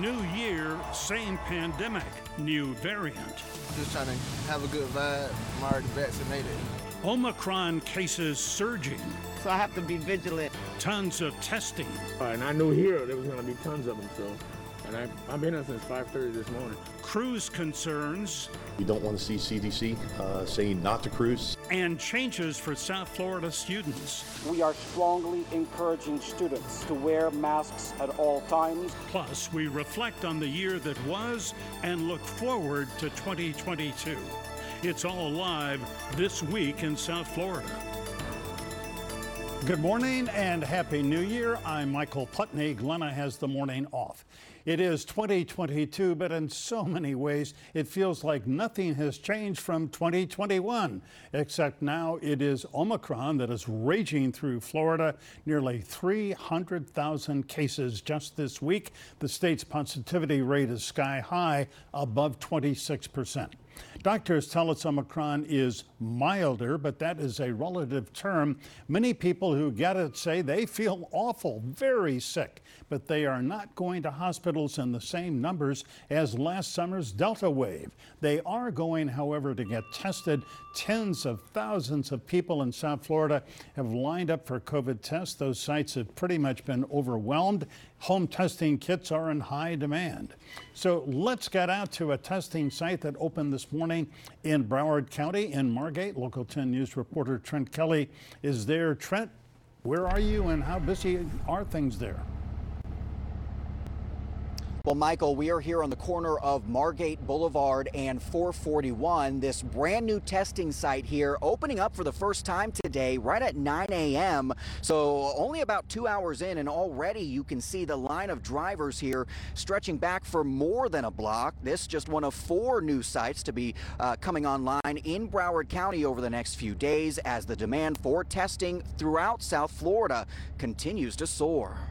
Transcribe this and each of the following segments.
New year, same pandemic, new variant. Just trying to have a good vibe. I'm already vaccinated. Omicron cases surging. So I have to be vigilant. Tons of testing. Uh, and I knew here there was going to be tons of them, so. And I, I've been here since 5.30 this morning. Cruise concerns. We don't want to see CDC uh, saying not to cruise. And changes for South Florida students. We are strongly encouraging students to wear masks at all times. Plus, we reflect on the year that was and look forward to 2022. It's all live this week in South Florida. Good morning and Happy New Year. I'm Michael Putney. Glenna has the morning off. It is 2022, but in so many ways, it feels like nothing has changed from 2021, except now it is Omicron that is raging through Florida. Nearly 300,000 cases just this week. The state's positivity rate is sky high, above 26 percent. Doctors tell us Omicron is milder, but that is a relative term. Many people who get it say they feel awful, very sick, but they are not going to hospitals in the same numbers as last summer's Delta wave. They are going, however, to get tested. Tens of thousands of people in South Florida have lined up for COVID tests. Those sites have pretty much been overwhelmed. Home testing kits are in high demand. So let's get out to a testing site that opened this morning in Broward County in Margate. Local 10 News reporter Trent Kelly is there. Trent, where are you and how busy are things there? Well, Michael, we are here on the corner of Margate Boulevard and 441, this brand new testing site here, opening up for the first time today, right at 9 a.m. So, only about two hours in, and already you can see the line of drivers here stretching back for more than a block. This just one of four new sites to be uh, coming online in Broward County over the next few days as the demand for testing throughout South Florida continues to soar.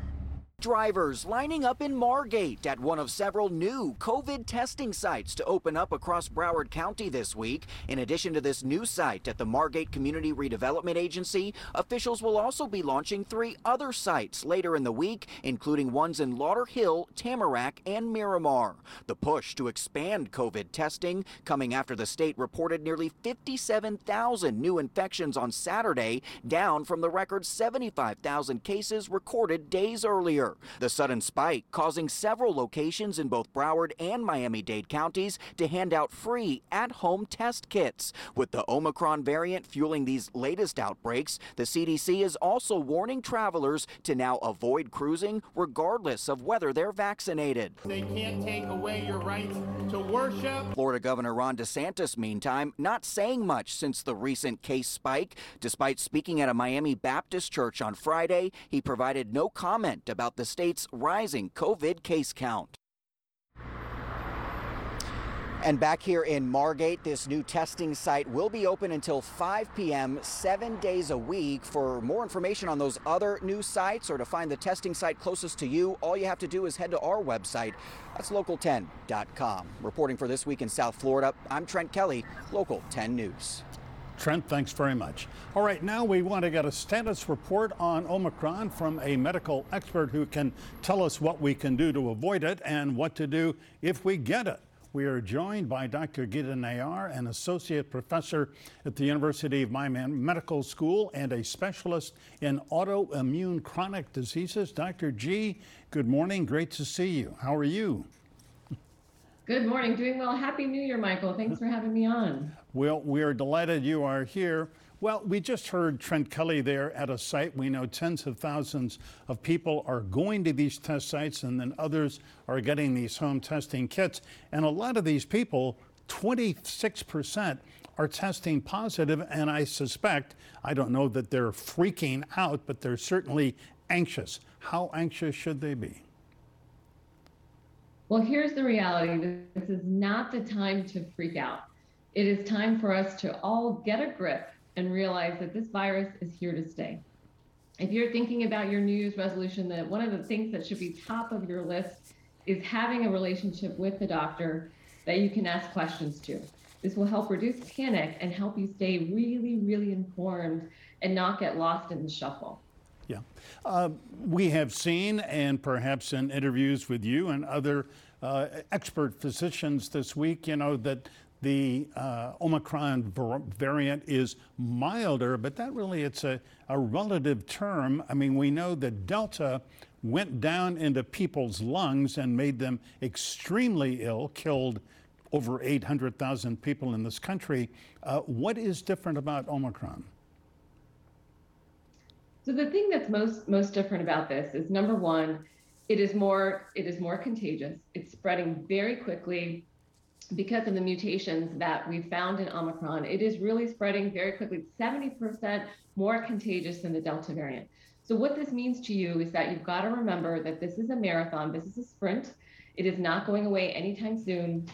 Drivers lining up in Margate at one of several new COVID testing sites to open up across Broward County this week. In addition to this new site at the Margate Community Redevelopment Agency, officials will also be launching three other sites later in the week, including ones in Lauderhill, Tamarac, and Miramar. The push to expand COVID testing coming after the state reported nearly 57,000 new infections on Saturday, down from the record 75,000 cases recorded days earlier. The sudden spike causing several locations in both Broward and Miami Dade counties to hand out free at home test kits. With the Omicron variant fueling these latest outbreaks, the CDC is also warning travelers to now avoid cruising regardless of whether they're vaccinated. They can't take away your right to worship. Florida Governor Ron DeSantis, meantime, not saying much since the recent case spike. Despite speaking at a Miami Baptist church on Friday, he provided no comment about the state's rising COVID case count. And back here in Margate, this new testing site will be open until 5 p.m., seven days a week. For more information on those other new sites or to find the testing site closest to you, all you have to do is head to our website. That's local10.com. Reporting for This Week in South Florida, I'm Trent Kelly, Local 10 News. Trent, thanks very much. All right, now we want to get a status report on Omicron from a medical expert who can tell us what we can do to avoid it and what to do if we get it. We are joined by Dr. Gita Nayar, an associate professor at the University of Miami Medical School and a specialist in autoimmune chronic diseases. Dr. G, good morning. Great to see you. How are you? Good morning. Doing well. Happy New Year, Michael. Thanks for having me on. Well, we're delighted you are here. Well, we just heard Trent Kelly there at a site. We know tens of thousands of people are going to these test sites, and then others are getting these home testing kits. And a lot of these people, 26%, are testing positive, and I suspect, I don't know that they're freaking out, but they're certainly anxious. How anxious should they be? Well, here's the reality this is not the time to freak out. It is time for us to all get a grip and realize that this virus is here to stay. If you're thinking about your New Year's resolution, that one of the things that should be top of your list is having a relationship with the doctor that you can ask questions to. This will help reduce panic and help you stay really, really informed and not get lost in the shuffle. Yeah. Uh, we have seen, and perhaps in interviews with you and other uh, expert physicians this week, you know, that the uh, Omicron variant is milder, but that really it's a, a relative term. I mean, we know that Delta went down into people's lungs and made them extremely ill, killed over 800,000 people in this country. Uh, what is different about Omicron? So the thing that's most most different about this is number one, it is more it is more contagious. It's spreading very quickly because of the mutations that we found in Omicron. It is really spreading very quickly, 70% more contagious than the Delta variant. So what this means to you is that you've got to remember that this is a marathon, this is a sprint. It is not going away anytime soon.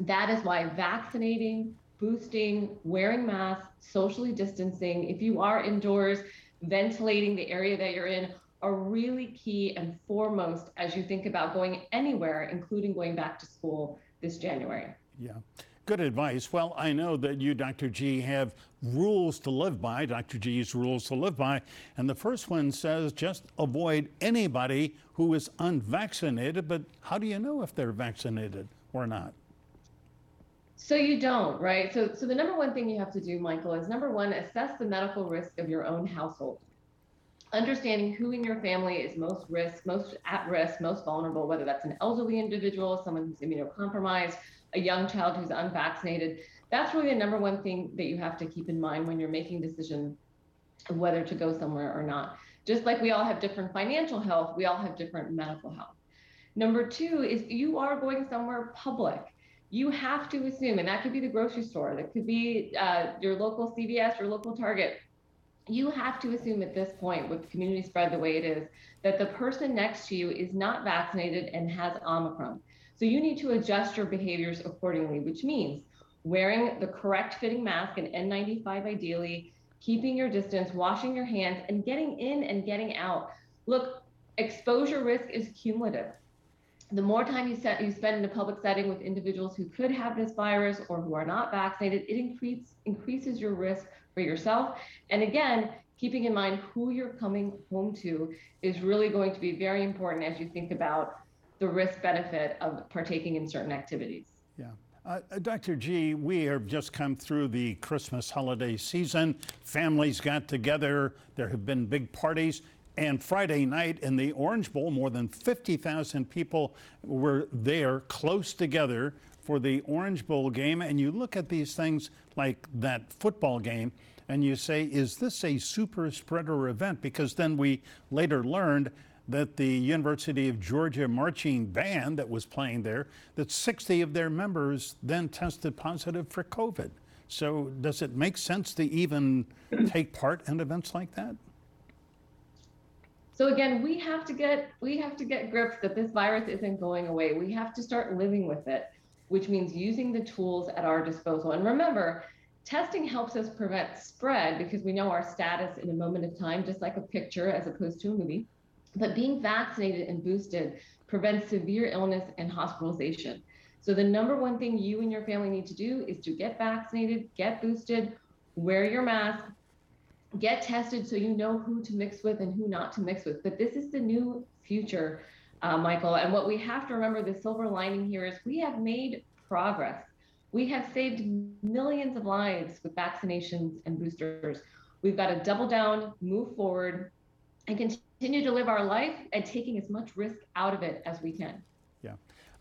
That is why vaccinating, boosting, wearing masks, socially distancing, if you are indoors, ventilating the area that you're in are really key and foremost as you think about going anywhere, including going back to school this January. Yeah. Good advice. Well, I know that you, Dr. G, have rules to live by, Dr. G's rules to live by. And the first one says just avoid anybody who is unvaccinated. But how do you know if they're vaccinated or not? So you don't, right? So so the number one thing you have to do, Michael, is number one, assess the medical risk of your own household. Understanding who in your family is most risk, most at risk, most vulnerable, whether that's an elderly individual, someone who's immunocompromised, a young child who's unvaccinated. That's really the number one thing that you have to keep in mind when you're making decision of whether to go somewhere or not. Just like we all have different financial health, we all have different medical health. Number two is you are going somewhere public you have to assume, and that could be the grocery store, that could be uh, your local CVS, your local Target. You have to assume at this point, with community spread the way it is, that the person next to you is not vaccinated and has Omicron. So you need to adjust your behaviors accordingly, which means wearing the correct fitting mask, an N95 ideally, keeping your distance, washing your hands, and getting in and getting out. Look, exposure risk is cumulative the more time you, set, you spend in a public setting with individuals who could have this virus or who are not vaccinated, it increase, increases your risk for yourself. And again, keeping in mind who you're coming home to is really going to be very important as you think about the risk benefit of partaking in certain activities. Yeah. Uh, uh Dr. G, we have just come through the Christmas holiday season. Families got together. There have been big parties. And Friday night in the Orange Bowl, more than 50,000 people were there close together for the Orange Bowl game. And you look at these things like that football game and you say, is this a super spreader event? Because then we later learned that the University of Georgia marching band that was playing there, that 60 of their members then tested positive for COVID. So does it make sense to even take part in events like that? So again, we have to get we have to get grips that this virus isn't going away. We have to start living with it, which means using the tools at our disposal. And remember, testing helps us prevent spread because we know our status in a moment of time, just like a picture as opposed to a movie. But being vaccinated and boosted prevents severe illness and hospitalization. So the number one thing you and your family need to do is to get vaccinated, get boosted, wear your mask, get tested so you know who to mix with and who not to mix with. But this is the new future, uh, Michael. And what we have to remember the silver lining here is we have made progress. We have saved millions of lives with vaccinations and boosters. We've got to double down, move forward, and continue to live our life and taking as much risk out of it as we can. Yeah.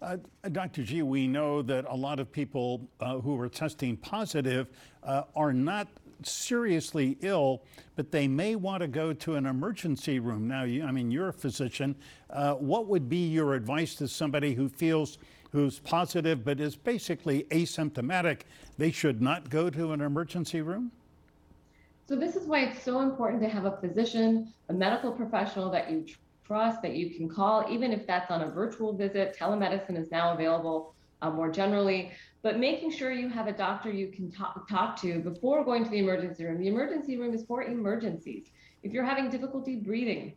Uh, Dr. G, we know that a lot of people uh, who are testing positive uh, are not seriously ill, but they may want to go to an emergency room. Now, you, I mean, you're a physician. Uh, what would be your advice to somebody who feels who's positive but is basically asymptomatic? They should not go to an emergency room? So, this is why it's so important to have a physician, a medical professional that you trust, that you can call, even if that's on a virtual visit. Telemedicine is now available uh, more generally but making sure you have a doctor you can talk, talk to before going to the emergency room. The emergency room is for emergencies. If you're having difficulty breathing,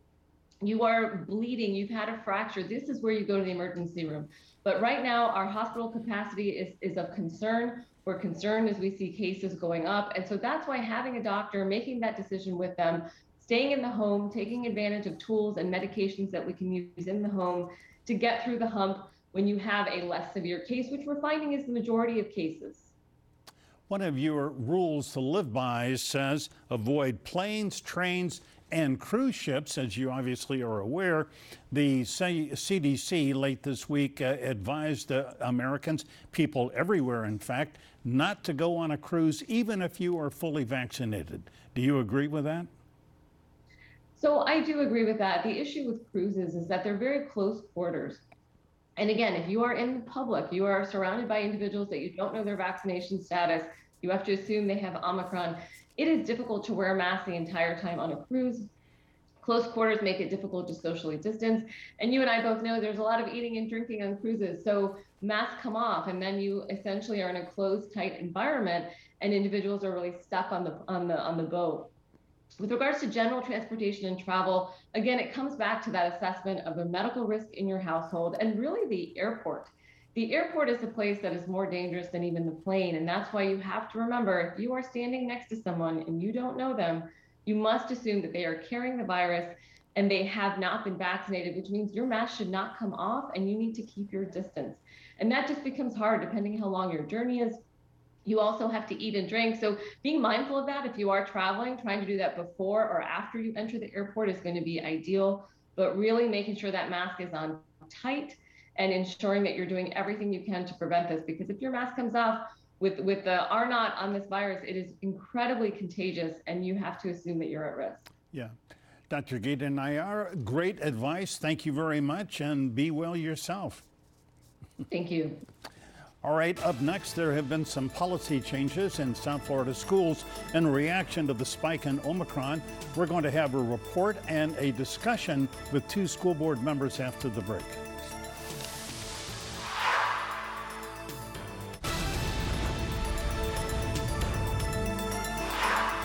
you are bleeding, you've had a fracture, this is where you go to the emergency room. But right now, our hospital capacity is, is of concern. We're concerned as we see cases going up. And so that's why having a doctor, making that decision with them, staying in the home, taking advantage of tools and medications that we can use in the home to get through the hump when you have a less severe case, which we're finding is the majority of cases. One of your rules to live by says avoid planes, trains, and cruise ships. As you obviously are aware, the C- CDC late this week uh, advised uh, Americans, people everywhere in fact, not to go on a cruise even if you are fully vaccinated. Do you agree with that? So I do agree with that. The issue with cruises is that they're very close quarters. And again, if you are in the public, you are surrounded by individuals that you don't know their vaccination status, you have to assume they have Omicron. It is difficult to wear a mask the entire time on a cruise. Close quarters make it difficult to socially distance. And you and I both know there's a lot of eating and drinking on cruises. So masks come off and then you essentially are in a closed, tight environment and individuals are really stuck on the on the on the boat. With regards to general transportation and travel, again, it comes back to that assessment of the medical risk in your household and really the airport. The airport is a place that is more dangerous than even the plane. And that's why you have to remember if you are standing next to someone and you don't know them, you must assume that they are carrying the virus and they have not been vaccinated, which means your mask should not come off and you need to keep your distance. And that just becomes hard depending how long your journey is, you also have to eat and drink. So being mindful of that, if you are traveling, trying to do that before or after you enter the airport is going to be ideal. But really making sure that mask is on tight and ensuring that you're doing everything you can to prevent this. Because if your mask comes off with with the R naught on this virus, it is incredibly contagious, and you have to assume that you're at risk. Yeah. Dr. Gita Nayar, great advice. Thank you very much, and be well yourself. Thank you. All right, up next, there have been some policy changes in South Florida schools in reaction to the spike in Omicron. We're going to have a report and a discussion with two school board members after the break.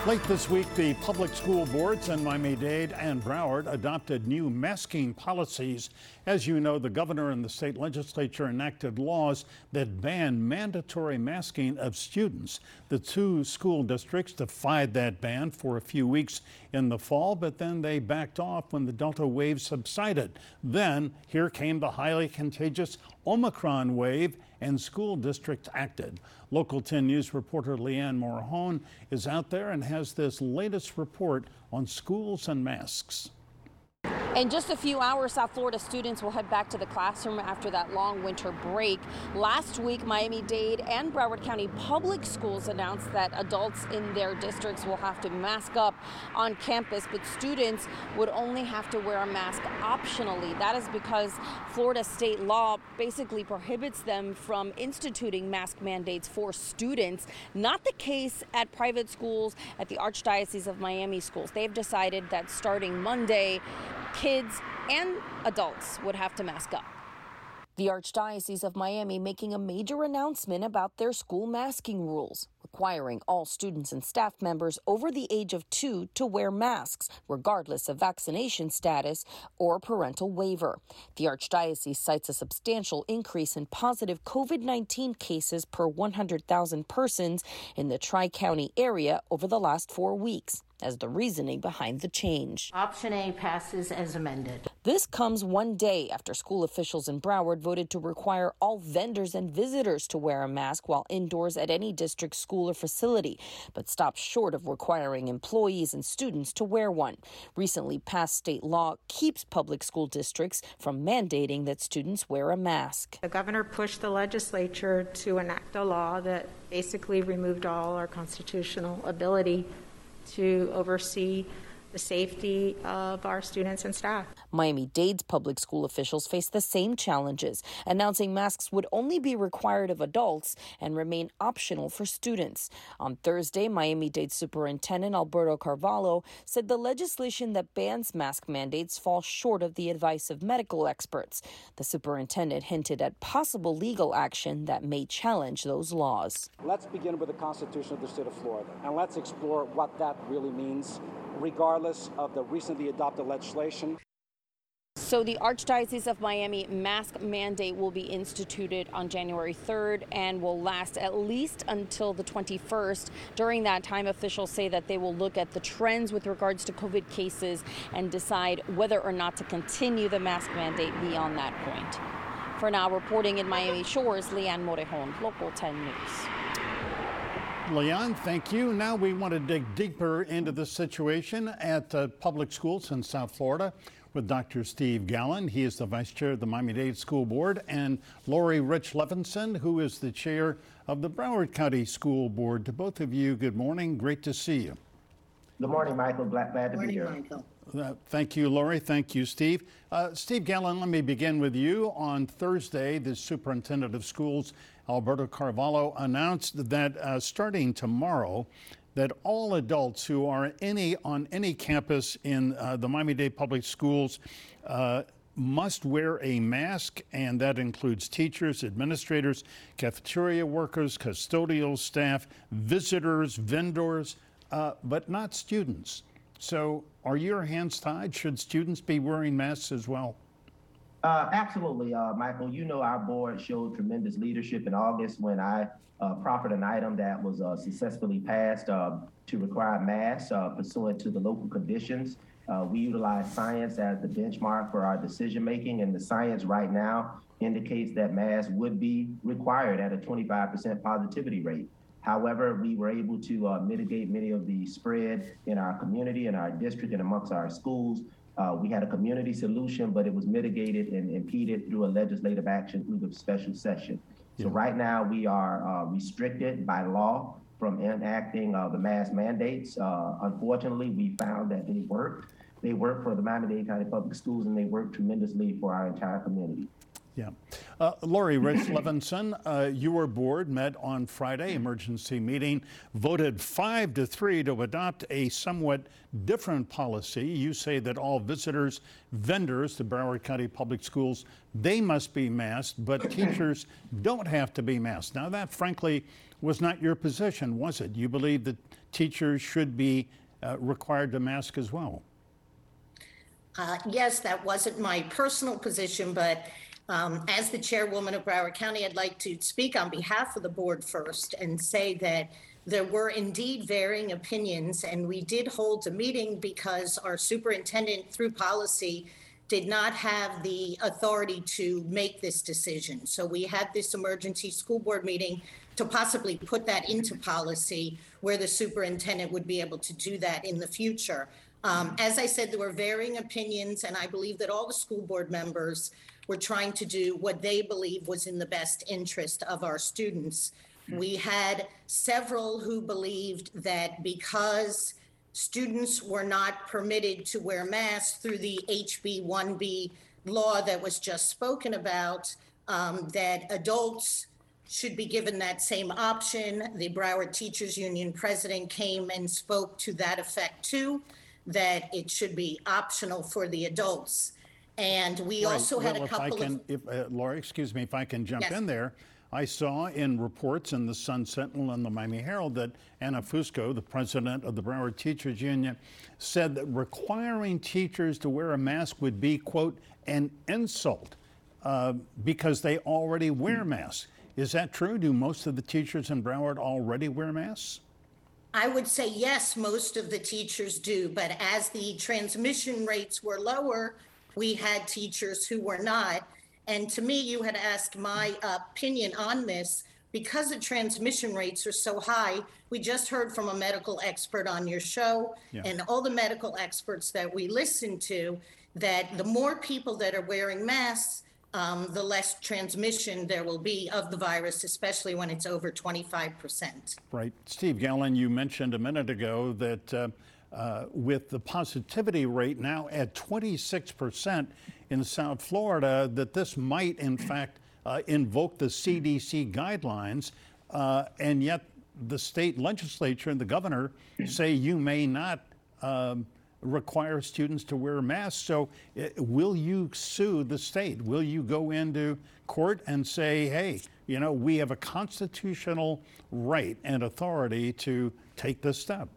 Late this week, the public school boards in Miami Dade and Broward adopted new masking policies. As you know, the governor and the state legislature enacted laws that ban mandatory masking of students. The two school districts defied that ban for a few weeks in the fall, but then they backed off when the Delta wave subsided. Then here came the highly contagious Omicron wave and school districts acted. Local 10 News reporter Leanne Morejon is out there and has this latest report on schools and masks. In just a few hours, South Florida students will head back to the classroom after that long winter break. Last week, Miami Dade and Broward County Public Schools announced that adults in their districts will have to mask up on campus, but students would only have to wear a mask optionally. That is because Florida state law basically prohibits them from instituting mask mandates for students. Not the case at private schools, at the Archdiocese of Miami schools. They've decided that starting Monday, kids and adults would have to mask up. The Archdiocese of Miami making a major announcement about their school masking rules, requiring all students and staff members over the age of two to wear masks, regardless of vaccination status or parental waiver. The Archdiocese cites a substantial increase in positive COVID 19 cases per 100,000 persons in the Tri County area over the last four weeks as the reasoning behind the change. Option A passes as amended. This comes one day after school officials in Broward voted to require all vendors and visitors to wear a mask while indoors at any district school or facility, but stopped short of requiring employees and students to wear one. Recently passed state law keeps public school districts from mandating that students wear a mask. The governor pushed the legislature to enact a law that basically removed all our constitutional ability to oversee the safety of our students and staff. Miami Dade's public school officials face the same challenges, announcing masks would only be required of adults and remain optional for students. On Thursday, Miami Dade Superintendent Alberto Carvalho said the legislation that bans mask mandates falls short of the advice of medical experts. The superintendent hinted at possible legal action that may challenge those laws. Let's begin with the Constitution of the state of Florida and let's explore what that really means, regardless of the recently adopted legislation. So the Archdiocese of Miami mask mandate will be instituted on January 3rd and will last at least until the 21st. During that time, officials say that they will look at the trends with regards to COVID cases and decide whether or not to continue the mask mandate beyond that point. For now, reporting in Miami Shores, Leanne Morejon, Local 10 News. Leon, thank you. Now we want to dig deeper into the situation at uh, public schools in South Florida with Dr. Steve Gallon. He is the vice chair of the Miami Dade School Board, and Laurie Rich Levinson, who is the chair of the Broward County School Board. To both of you, good morning. Great to see you. Good morning, Michael. Glad, glad to be here. Michael. Uh, thank you, Laurie. Thank you, Steve. Uh, Steve Gallon, let me begin with you. On Thursday, the superintendent of schools, Alberto Carvalho, announced that uh, starting tomorrow, that all adults who are any on any campus in uh, the Miami-Dade Public Schools uh, must wear a mask, and that includes teachers, administrators, cafeteria workers, custodial staff, visitors, vendors, uh, but not students. So, are your hands tied? Should students be wearing masks as well? Uh, absolutely, uh, Michael. You know, our board showed tremendous leadership in August when I uh, proffered an item that was uh, successfully passed uh, to require masks uh, pursuant to the local conditions. we utilize science as the benchmark for our decision making, and the science right now indicates that masks would be required at a 25% positivity rate. However, we were able to mitigate many of the spread in our community, in our district, and amongst our schools. Uh, we had a community solution, but it was mitigated and impeded through a legislative action through the special session. So right now we are uh, restricted by law from enacting uh, the mask mandates. Uh, unfortunately, we found that they worked. They work for the Miami-Dade County Public Schools, and they work tremendously for our entire community. Yeah. Uh, Laurie Rich Levinson, uh, your board met on Friday, emergency meeting, voted five to three to adopt a somewhat different policy. You say that all visitors, vendors to Broward County Public Schools, they must be masked, but teachers don't have to be masked. Now, that frankly was not your position, was it? You believe that teachers should be uh, required to mask as well? Uh, yes, that wasn't my personal position, but um, as the chairwoman of Broward County, I'd like to speak on behalf of the board first and say that there were indeed varying opinions, and we did hold a meeting because our superintendent, through policy, did not have the authority to make this decision. So we had this emergency school board meeting to possibly put that into policy where the superintendent would be able to do that in the future. Um, as I said, there were varying opinions, and I believe that all the school board members were trying to do what they believe was in the best interest of our students. We had several who believed that because students were not permitted to wear masks through the HB 1B law that was just spoken about, um, that adults should be given that same option. The Broward Teachers Union president came and spoke to that effect too, that it should be optional for the adults. And we Right. also had Well, a if I couple can, of, if, uh, Laura, excuse me, if I can jump Yes. in there. I saw in reports in the Sun Sentinel and the Miami Herald that Anna Fusco, the president of the Broward Teachers Union, said that requiring teachers to wear a mask would be, quote, an insult uh, because they already wear masks. Is that true? Do most of the teachers in Broward already wear masks? I would say yes, most of the teachers do, but as the transmission rates were lower, we had teachers who were not. And to me, you had asked my opinion on this. Because the transmission rates are so high, we just heard from a medical expert on your show Yeah. and all the medical experts that we listen to that the more people that are wearing masks, um, the less transmission there will be of the virus, especially when it's over 25%. Right. Steve Gallon, you mentioned a minute ago that uh, uh, with the positivity rate now at 26% in South Florida, that this might, in fact, uh, invoke the CDC guidelines, uh, and yet the state legislature and the governor say you may not um, require students to wear masks. So, uh, will you sue the state? Will you go into court and say, hey, you know, we have a constitutional right and authority to take this step?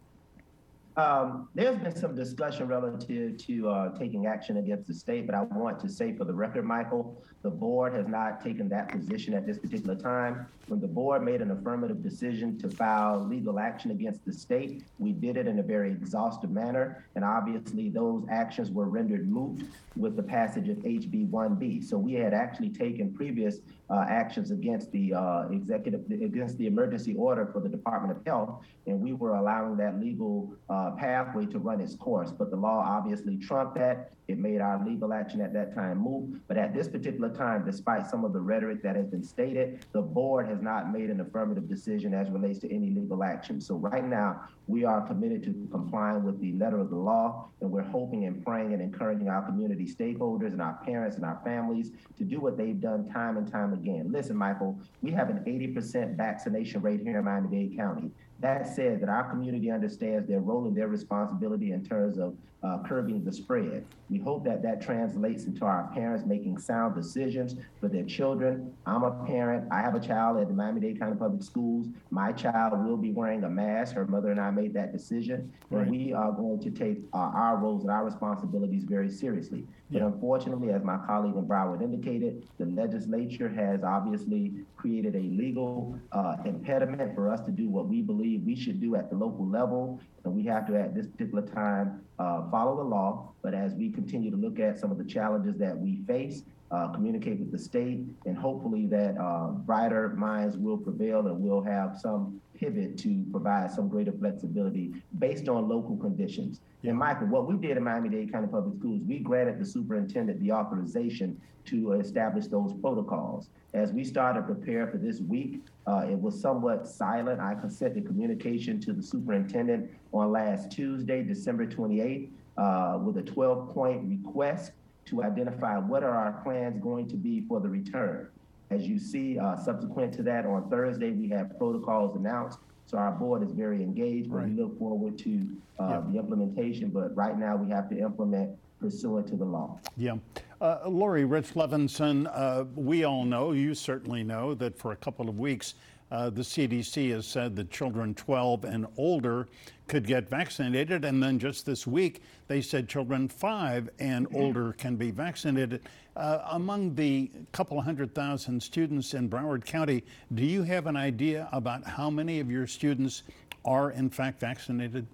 Um, there's been some discussion relative to uh, taking action against the state, but I want to say for the record, Michael, the board has not taken that position at this particular time. When the board made an affirmative decision to file legal action against the state, we did it in a very exhaustive manner. And obviously, those actions were rendered moot with the passage of HB 1B. So we had actually taken previous uh, actions against the uh, executive, against the emergency order for the Department of Health, and we were allowing that legal uh, pathway to run its course. But the law obviously trumped that. It made our legal action at that time moot. But at this particular time, despite some of the rhetoric that has been stated, the board has not made an affirmative decision as relates to any legal action. So right now, we are committed to complying with the letter of the law, and we're hoping and praying and encouraging our community stakeholders and our parents and our families to do what they've done time and time again. Listen, Michael, we have an 80% vaccination rate here in Miami-Dade County. That said, that our community understands their role and their responsibility in terms of uh, curbing the spread. We hope that that translates into our parents making sound decisions for their children. I'm a parent. I have a child at the Miami-Dade County Public Schools. My child will be wearing a mask. Her mother and I made that decision. Right. And we are going to take uh, our roles and our responsibilities very seriously. But Yeah. unfortunately, as my colleague in Broward indicated, the legislature has obviously created a legal uh, impediment for us to do what we believe we should do at the local level. And we have to, at this particular time, uh, follow the law. But as we continue to look at some of the challenges that we face, uh, communicate with the state, and hopefully that uh, brighter minds will prevail and we'll have some pivot to provide some greater flexibility based on local conditions. And Michael, what we did in Miami-Dade County Public Schools, we granted the superintendent the authorization to establish those protocols. As we started to prepare for this week, uh, it was somewhat silent. I sent the communication to the superintendent on last Tuesday, December 28th, uh, with a 12-point request to identify what are our plans going to be for the return. As you see, uh, subsequent to that, on Thursday, we have protocols announced. So our board is very engaged, but we look forward to uh, Yeah. the implementation. But right now, we have to implement pursuant to the law. Yeah. Uh, Laurie Rich Levinson, uh, we all know, you certainly know, that for a couple of weeks, uh, the CDC has said that children 12 and older could get vaccinated. And then just this week, they said children 5 and older can be vaccinated. Uh, among the couple hundred thousand students in Broward County, do you have an idea about how many of your students are in fact vaccinated?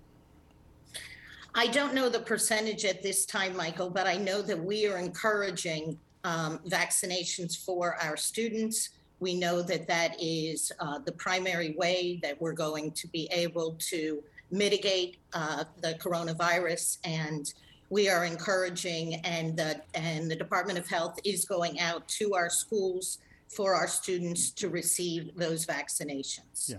I don't know the percentage at this time, Michael, but I know that we are encouraging um, vaccinations for our students. We know that that is uh, the primary way that we're going to be able to mitigate uh, the coronavirus. And we are encouraging, and the, and the Department of Health is going out to our schools for our students to receive those vaccinations. Yeah.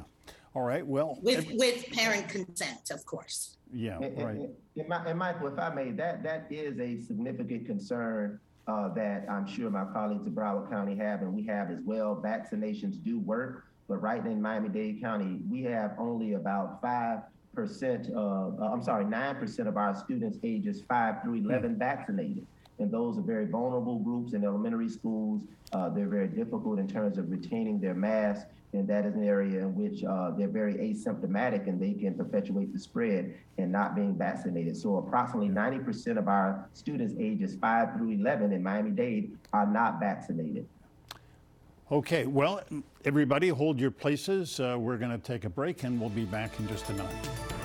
All right. Well, With, with parent consent, of course. yeah, And- and- right. And, and and Michael, if I may, that, that is a significant concern uh, that I'm sure my colleagues in Broward County have, and we have as well. Vaccinations do work, but right in Miami-Dade County, we have only about five percent of, uh, I'm sorry, nine percent of our students ages five through 11 vaccinated. And those are very vulnerable groups in elementary schools. Uh, they're very difficult in terms of retaining their mask. And that is an area in which uh, they're very asymptomatic and they can perpetuate the spread and not being vaccinated. So approximately 90% of our students ages 5 through 11 in Miami-Dade are not vaccinated. Okay, well, everybody hold your places. Uh, we're going to take a break and we'll be back in just a minute.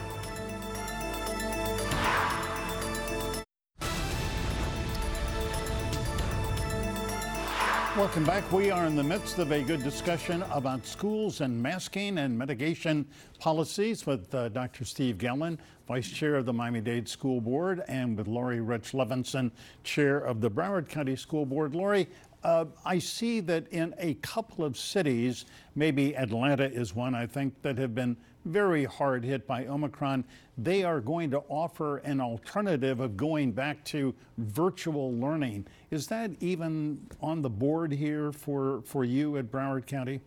Welcome back. We are in the midst of a good discussion about schools and masking and mitigation policies with uh, Dr. Steve Gallon, Vice Chair of the Miami-Dade School Board, and with Laurie Rich Levinson, Chair of the Broward County School Board. Laurie, uh, I see that in a couple of cities, maybe Atlanta is one, I think, that have been very hard hit by Omicron. They are going to offer an alternative of going back to virtual learning. Is that even on the board here for, for you at Broward County?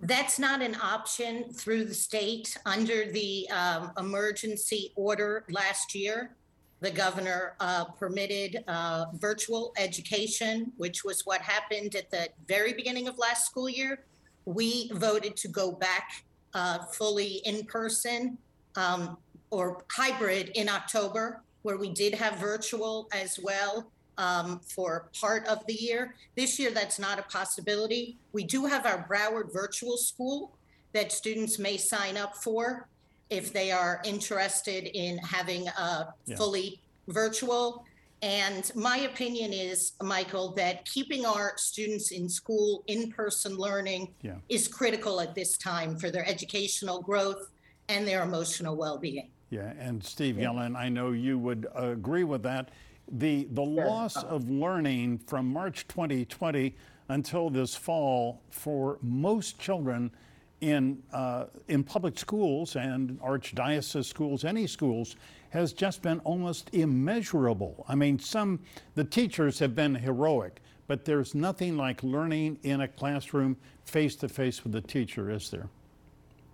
That's not an option through the state. Under the um, emergency order last year, the governor uh, permitted uh, virtual education, which was what happened at the very beginning of last school year. We voted to go back uh, fully in person. Um, or hybrid in October, where we did have virtual as well um, for part of the year. This year, that's not a possibility. We do have our Broward Virtual School that students may sign up for if they are interested in having a Yeah. fully virtual. And my opinion is, Michael, that keeping our students in school, in-person learning Yeah. is critical at this time for their educational growth and their emotional well-being. Yeah, and Steve Gallon, I know you would agree with that. The, the loss of learning from March 2020 until this fall for most children in, uh, in public schools and archdiocese schools, any schools, has just been almost immeasurable. I mean, some, the teachers have been heroic, but there's nothing like learning in a classroom face to face with the teacher, is there?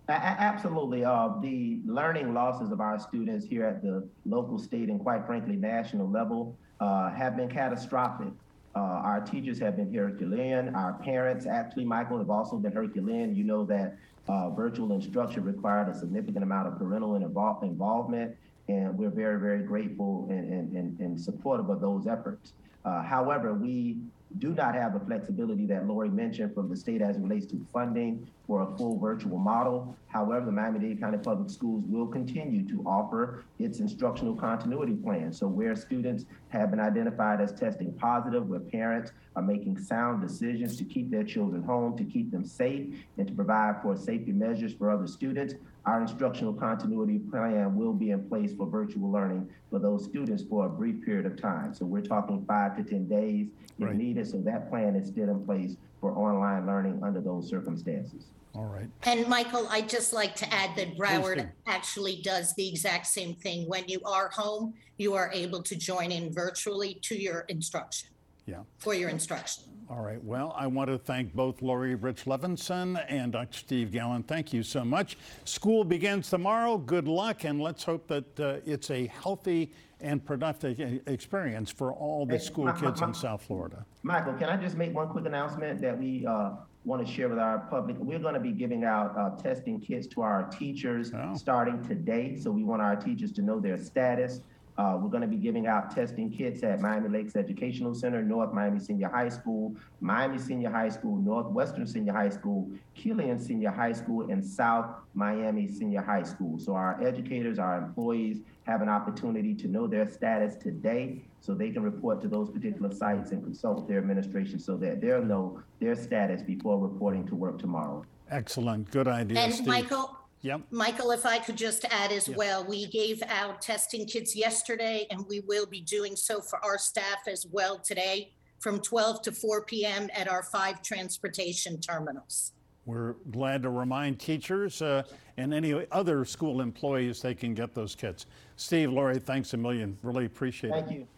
Absolutely. Uh, the learning losses of our students here at the local, state, and quite frankly, national level uh, have been catastrophic. Uh, our teachers have been Herculean. Our parents, actually, Michael, have also been Herculean. You know that uh, virtual instruction required a significant amount of parental invol- involvement, and we're very, very grateful and, and, and, and supportive of those efforts. Uh, however, we do not have the flexibility that Laurie mentioned from the state as it relates to funding for a full virtual model. However, the Miami-Dade County Public Schools will continue to offer its instructional continuity plan. So where students have been identified as testing positive, where parents are making sound decisions to keep their children home, to keep them safe, and to provide for safety measures for other students, our instructional continuity plan will be in place for virtual learning for those students for a brief period of time. So we're talking five to 10 days if Right. needed. So that plan is still in place for online learning under those circumstances. All right. And Michael, I'd just like to add that do. Broward actually does the exact same thing. When you are home, you are able to join in virtually to your instruction, Yeah. for your instruction. All right. Well, I want to thank both Laurie Rich Levinson and Dr. Steve Gallon. Thank you so much. School begins tomorrow. Good luck, and let's hope that uh, it's a healthy and productive experience for all the school kids in South Florida. Michael, can I just make one quick announcement that we uh, want to share with our public? We're going to be giving out uh, testing kits to our teachers Oh. starting today. So we want our teachers to know their status. Uh, we're going to be giving out testing kits at Miami Lakes Educational Center, North Miami Senior High School, Miami Senior High School, Northwestern Senior High School, Killian Senior High School, and South Miami Senior High School. So our educators, our employees have an opportunity to know their status today so they can report to those particular sites and consult with their administration so that they'll know their status before reporting to work tomorrow. Excellent. Good idea, And Steve. Michael, Yep. Michael, if I could just add as Yes. well, we gave out testing kits yesterday and we will be doing so for our staff as well today from 12 to 4 PM at our five transportation terminals. We're glad to remind teachers uh, and any other school employees they can get those kits. Steve, Laurie, thanks a million. Really appreciate it. Thank you.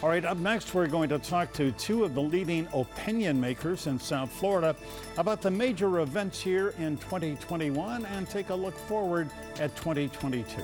All right, up next, we're going to talk to two of the leading opinion makers in South Florida about the major events here in 2021 and take a look forward at 2022.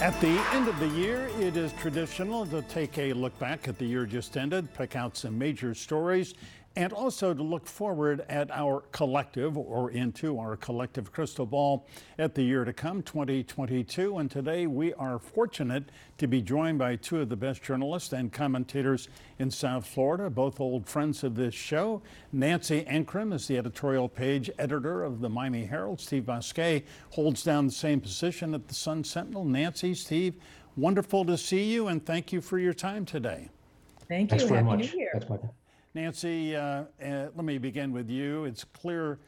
At the end of the year, it is traditional to take a look back at the year just ended, pick out some major stories, and also to look forward at our collective or into our collective crystal ball at the year to come, 2022. And today we are fortunate to be joined by two of the best journalists and commentators in South Florida, both old friends of this show. Nancy Ankrum is the editorial page editor of the Miami Herald. Steve Bousquet holds down the same position at the Sun Sentinel. Nancy, Steve, wonderful to see you and thank you for your time today. Thank you. Thanks very Happy much. New Year. Nancy, uh, uh, let me begin with you. It's clear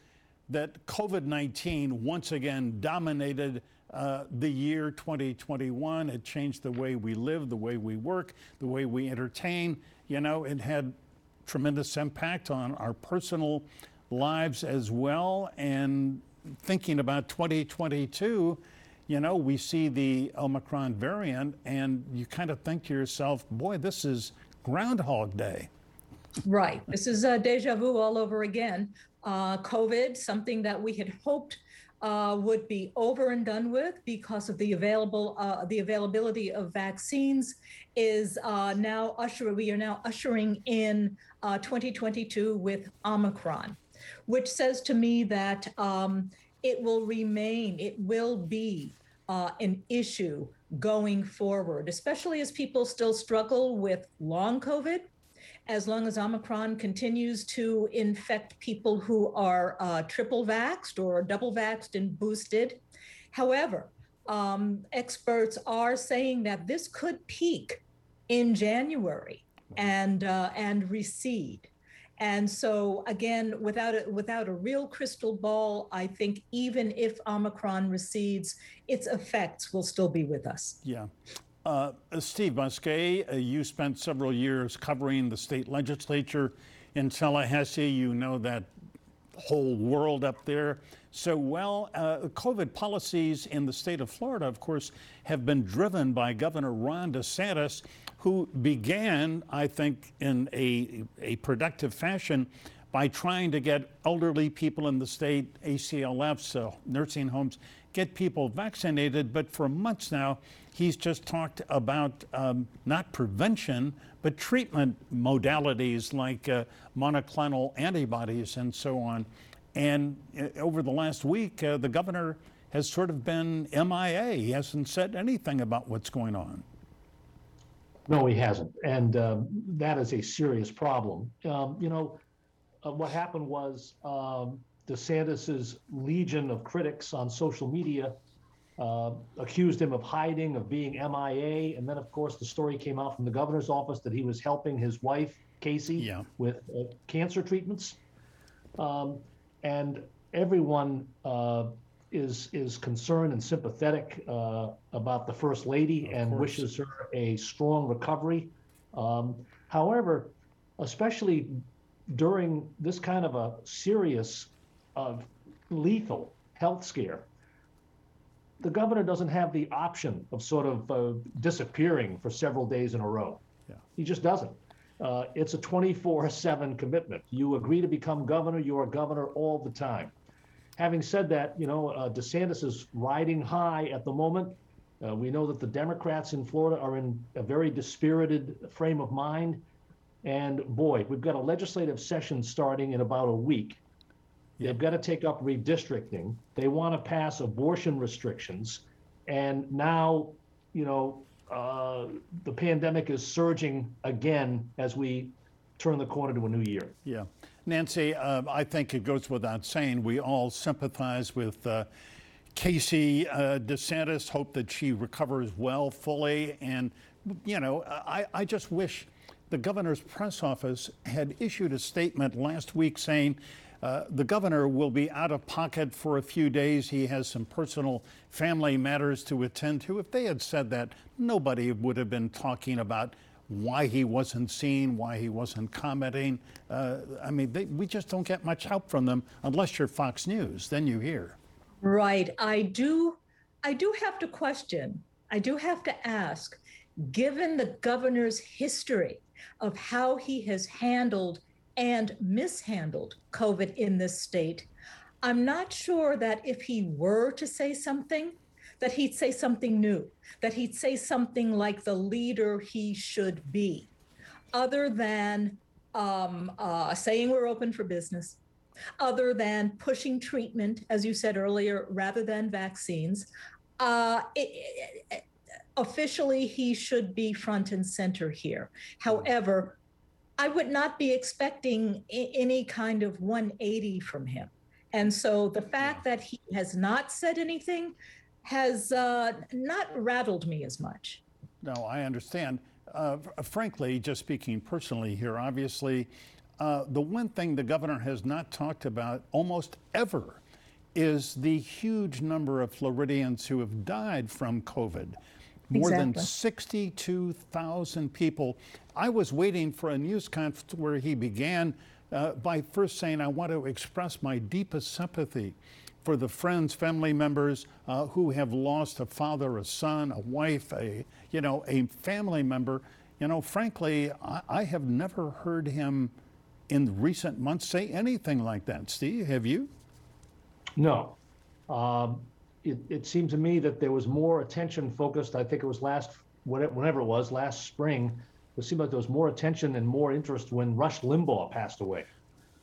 that COVID 19 once again dominated uh, the year 2021. It changed the way we live, the way we work, the way we entertain. You know, it had tremendous impact on our personal lives as well. And thinking about 2022, you know, we see the Omicron variant, and you kind of think to yourself, boy, this is Groundhog Day. Right. This is uh, deja vu all over again. Uh, COVID, something that we had hoped uh, would be over and done with because of the available uh, the availability of vaccines, is uh, now usher. We are now ushering in uh, 2022 with Omicron, which says to me that um, it will remain, it will be uh, an issue going forward, especially as people still struggle with long COVID, as long as Omicron continues to infect people who are uh, triple vaxxed or double vaxxed and boosted. However, um, experts are saying that this could peak in January and uh, and recede. And so again, without a, without a real crystal ball, I think even if Omicron recedes, its effects will still be with us. Yeah. Uh, Steve Bousquet, uh, you spent several years covering the state legislature in Tallahassee. You know that whole world up there so well. Uh, COVID policies in the state of Florida, of course, have been driven by Governor Ron DeSantis, who began, I think, in a, a productive fashion by trying to get elderly people in the state, ACLFs, uh, nursing homes, get people vaccinated. But for months now, he's just talked about um, not prevention, but treatment modalities like uh, monoclonal antibodies and so on. And uh, over the last week, uh, the governor has sort of been MIA. He hasn't said anything about what's going on. No, he hasn't. And um, that is a serious problem. Um, you know, uh, what happened was um, DeSantis's legion of critics on social media uh, accused him of hiding, of being MIA. And then, of course, the story came out from the governor's office that he was helping his wife, Casey, yeah. with uh, cancer treatments. Um, and everyone uh, is is concerned and sympathetic uh, about the first lady Of and course. wishes her a strong recovery. Um, however, especially during this kind of a serious, uh, lethal health scare, the governor doesn't have the option of sort of uh, disappearing for several days in a row. Yeah. He just doesn't. Uh, it's a 24 7 commitment. You agree to become governor, you're a governor all the time. Having said that, you know, uh, DeSantis is riding high at the moment. Uh, we know that the Democrats in Florida are in a very dispirited frame of mind. And boy, we've got a legislative session starting in about a week. They've got to take up redistricting. They want to pass abortion restrictions. And now, you know, uh, the pandemic is surging again as we turn the corner to a new year. Yeah. Nancy, uh, I think it goes without saying we all sympathize with uh, Casey uh, DeSantis, hope that she recovers well fully. And, you know, I, I just wish the governor's press office had issued a statement last week saying uh, the governor will be out of pocket for a few days. He has some personal family matters to attend to. If they had said that, nobody would have been talking about why he wasn't seen, why he wasn't commenting. Uh, I mean, they, we just don't get much help from them unless you're Fox News. Then you hear. Right. I do I do have to question. I do have to ask, given the governor's history of how he has handled and mishandled COVID in this state, I'm not sure that if he were to say something, that he'd say something new, that he'd say something like the leader he should be, other than um, uh, saying we're open for business, other than pushing treatment, as you said earlier, rather than vaccines. Uh, it, it, officially, he should be front and center here. However, I would not be expecting I- any kind of 180 from him. And so the fact that he has not said anything has uh, not rattled me as much. No, I understand. Uh, frankly, just speaking personally here, obviously, uh, the one thing the governor has not talked about almost ever is the huge number of Floridians who have died from COVID. More than 62,000 people. I was waiting for a news conference where he began uh, by first saying, I want to express my deepest sympathy for the friends, family members uh, who have lost a father, a son, a wife, a you know, a family member. You know, frankly, I, I have never heard him in recent months say anything like that. Steve, have you? No. Um, it, it seemed to me that there was more attention focused, I think it was last, whenever it was, last spring, it seemed like there was more attention and more interest when Rush Limbaugh passed away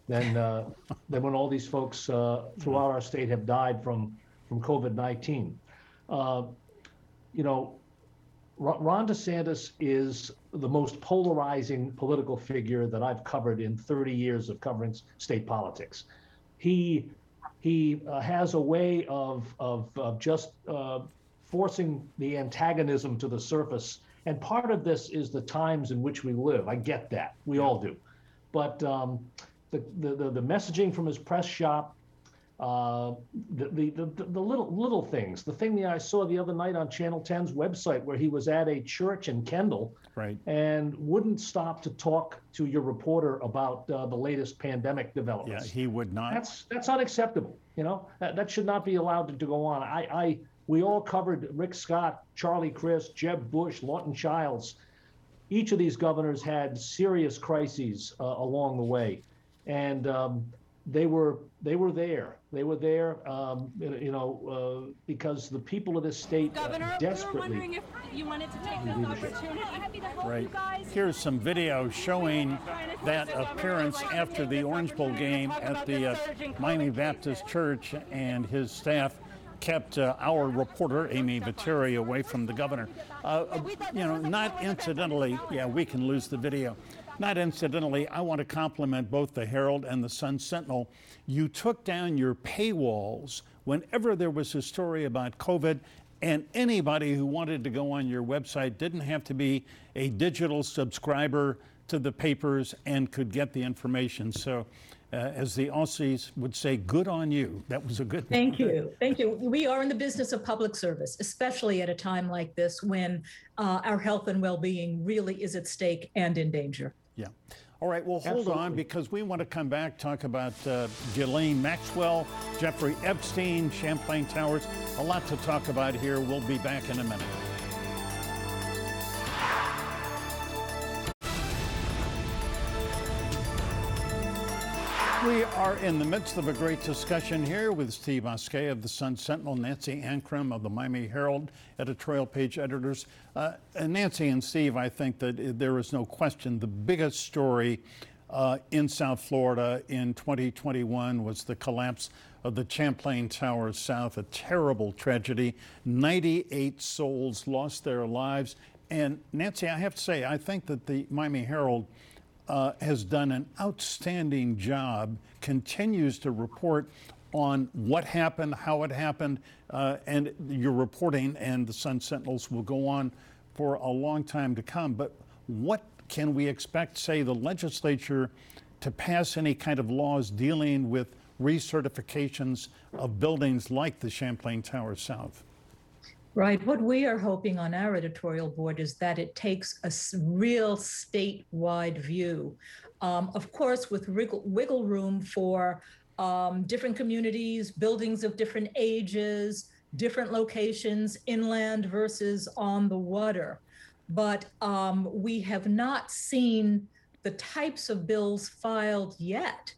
than uh, than when all these folks uh, throughout our state have died from from COVID nineteen. Uh, you know, Ron DeSantis is the most polarizing political figure that I've covered in 30 years of covering state politics. He he uh, has a way of of, of just uh, forcing the antagonism to the surface. And part of this is the times in which we live. I get that. We all do. But um, the, the, the messaging from his press shop, uh, the, the, the, the, little little things. The thing that I saw the other night on Channel 10's website, where he was at a church in Kendall, right, and wouldn't stop to talk to your reporter about uh, the latest pandemic developments. Yeah, he would not. That's that's unacceptable. You know that, that should not be allowed to, to go on. I, I we all covered Rick Scott, Charlie Crist, Jeb Bush, Lawton Chiles. Each of these governors had serious crises uh, along the way, and um, they were they were there. They were there, um, you know, uh, because the people of this state Governor, uh, desperately. we were wondering if you wanted to take this opportunity. Happy to help Right. you guys. Here's some video showing that appearance after the Orange Bowl game at the uh, Miami Baptist Church, and his staff kept uh, our reporter Amy Viteri away from the governor. Uh, uh, you know, not incidentally, yeah, we can lose the video. Not incidentally, I want to compliment both the Herald and the Sun Sentinel. You took down your paywalls whenever there was a story about COVID, and anybody who wanted to go on your website didn't have to be a digital subscriber to the papers and could get the information. So, uh, as the Aussies would say, good on you. That was a good thing. Thank you. Thank you. We are in the business of public service, especially at a time like this when uh, our health and well being really is at stake and in danger. Yeah. All right, well, hold on because we want to come back, talk about uh, Ghislaine Maxwell, Jeffrey Epstein, Champlain Towers. A lot to talk about here. We'll be back in a minute. We are in the midst of a great discussion here with Steve Bousquet of the Sun Sentinel, Nancy Ankrum of the Miami Herald, editorial page editors. Uh, and Nancy and Steve, I think that there is no question the biggest story uh, in South Florida in 2021 was the collapse of the Champlain Towers South, a terrible tragedy. 98 souls lost their lives. And Nancy, I have to say, I think that the Miami Herald uh, has done an outstanding job, continues to report on what happened, how it happened, uh, and your reporting and the Sun Sentinels will go on for a long time to come. But what can we expect, say, the legislature to pass any kind of laws dealing with recertifications of buildings like the Champlain Tower South? Right. What we are hoping on our editorial board is that it takes a real statewide view. Um, of course, with wiggle room for um, different communities, buildings of different ages, different locations, inland versus on the water. But um, we have not seen the types of bills filed yet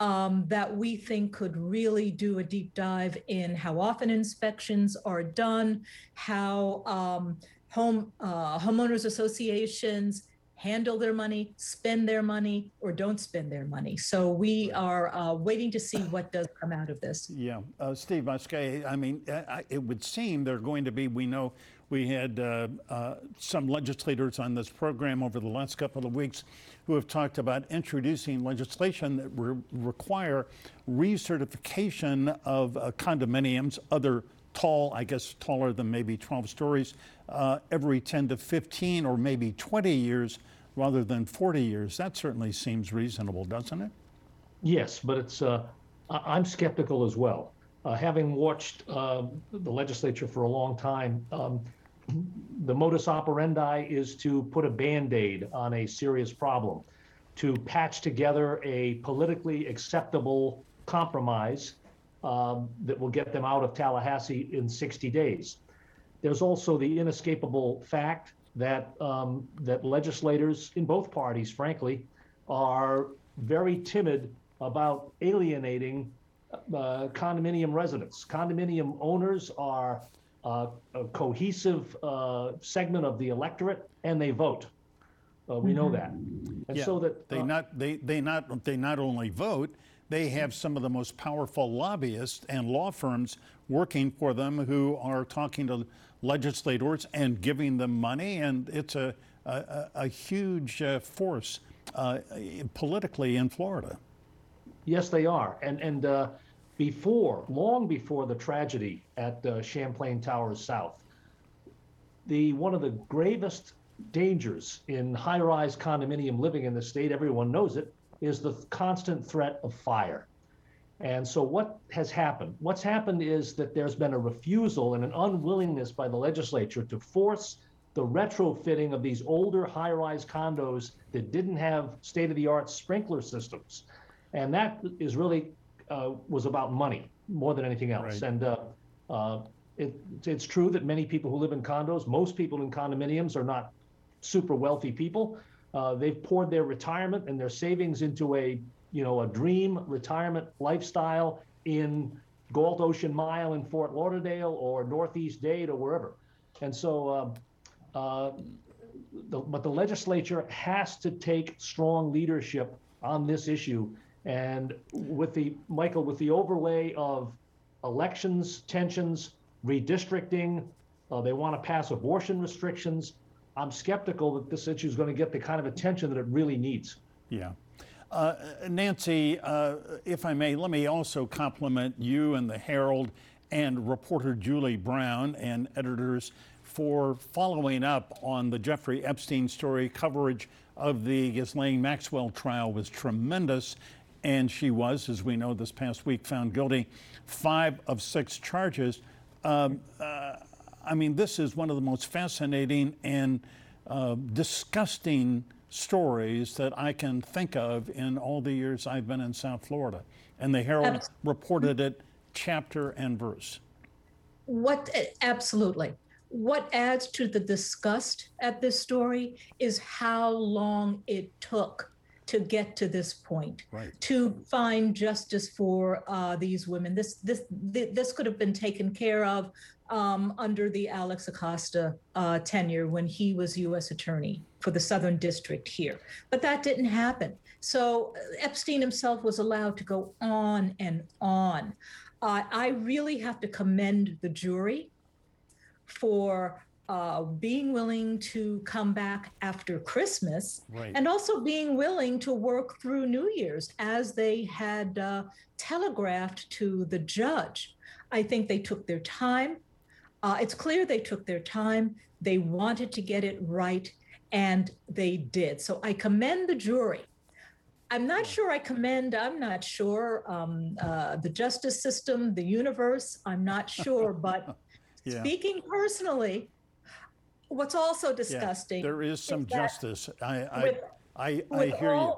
um, that we think could really do a deep dive in how often inspections are done, how um, home uh, homeowners associations handle their money, spend their money, or don't spend their money. So we are uh, waiting to see what does come out of this. Yeah, uh, Steve Bousquet, I mean, I, I- it would seem they're going to be, we know, we had uh, uh, some legislators on this program over the last couple of weeks who have talked about introducing legislation that re- require recertification of uh, condominiums, other tall, I guess taller than maybe 12 stories, uh, every 10 to 15 or maybe 20 years rather than 40 years. That certainly seems reasonable, doesn't it? Yes, but it's, uh, I'm skeptical as well. Uh, having watched uh, the legislature for a long time, um, the modus operandi is to put a Band-Aid on a serious problem, to patch together a politically acceptable compromise um, that will get them out of Tallahassee in 60 days. There's also the inescapable fact that um, that legislators in both parties, frankly, are very timid about alienating uh, condominium residents. Condominium owners are uh, a cohesive uh, segment of the electorate, and they vote. Uh, we know that. And Yeah, so that they uh, not they they not they not only vote, they have some of the most powerful lobbyists and law firms working for them who are talking to legislators and giving them money, and it's a a, a huge uh, force uh, politically in Florida. Yes, they are. And and uh, before, long before the tragedy at uh, Champlain Towers South, the one of the gravest dangers in high-rise condominium living in the state, everyone knows it, is the constant threat of fire. And so what has happened? What's happened is that there's been a refusal and an unwillingness by the legislature to force the retrofitting of these older high-rise condos that didn't have state-of-the-art sprinkler systems. And that is really uh, was about money more than anything else. Right. And uh, uh, it, it's true that many people who live in condos, most people in condominiums are not super wealthy people. Uh, they've poured their retirement and their savings into a, you know, a dream retirement lifestyle in Galt Ocean Mile in Fort Lauderdale or Northeast Dade or wherever. And so, uh, uh, the, but the legislature has to take strong leadership on this issue. And with the, Michael, with the overlay of elections, tensions, redistricting, uh, they want to pass abortion restrictions. I'm skeptical that this issue is going to get the kind of attention that it really needs. Yeah. Uh, Nancy, uh, if I may, let me also compliment you and the Herald and reporter Julie Brown and editors for following up on the Jeffrey Epstein story. Coverage of the Ghislaine Maxwell trial was tremendous, and she was, as we know, this past week found guilty, five of six charges. Um, uh, I mean, this is one of the most fascinating and uh, disgusting stories that I can think of in all the years I've been in South Florida. And the Herald Abs- reported it chapter and verse. What absolutely. What adds to the disgust at this story is how long it took to get to this point Right. to find justice for uh, these women. This this this could have been taken care of um, under the Alex Acosta uh, tenure when he was U.S. Attorney for the Southern District here, but that didn't happen. So uh, Epstein himself was allowed to go on and on. Uh, I really have to commend the jury for uh, being willing to come back after Christmas Right. and also being willing to work through New Year's as they had uh, telegraphed to the judge. I think they took their time. Uh, it's clear they took their time. They wanted to get it right, and they did. So I commend the jury. I'm not sure I commend, I'm not sure um, uh, the justice system, the universe, I'm not sure. But Yeah. speaking personally, what's also Yeah, disgusting. there is some that justice. I, I, with- I, I with hear you.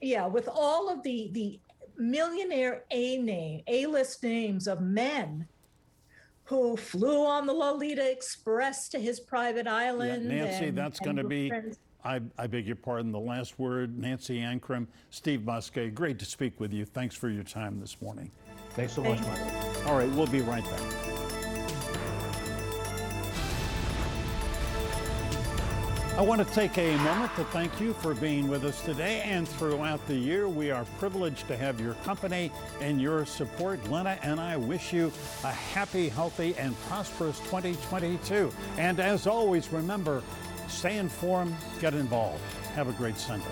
Yeah, with all of the the millionaire A name, A list names of men who flew on the Lolita Express to his private island. Yeah, island. Nancy, and- that's going to be, friends. I, I beg your pardon, the last word. Nancy Ankrum, Steve Bousquet, great to speak with you. Thanks for your time this morning. Thanks so much, Michael. All right, we'll be right back. I want to take a moment to thank you for being with us today and throughout the year. We are privileged to have your company and your support. Lena and I wish you a happy, healthy, and prosperous 2022. And as always, remember, stay informed, get involved. Have a great Sunday.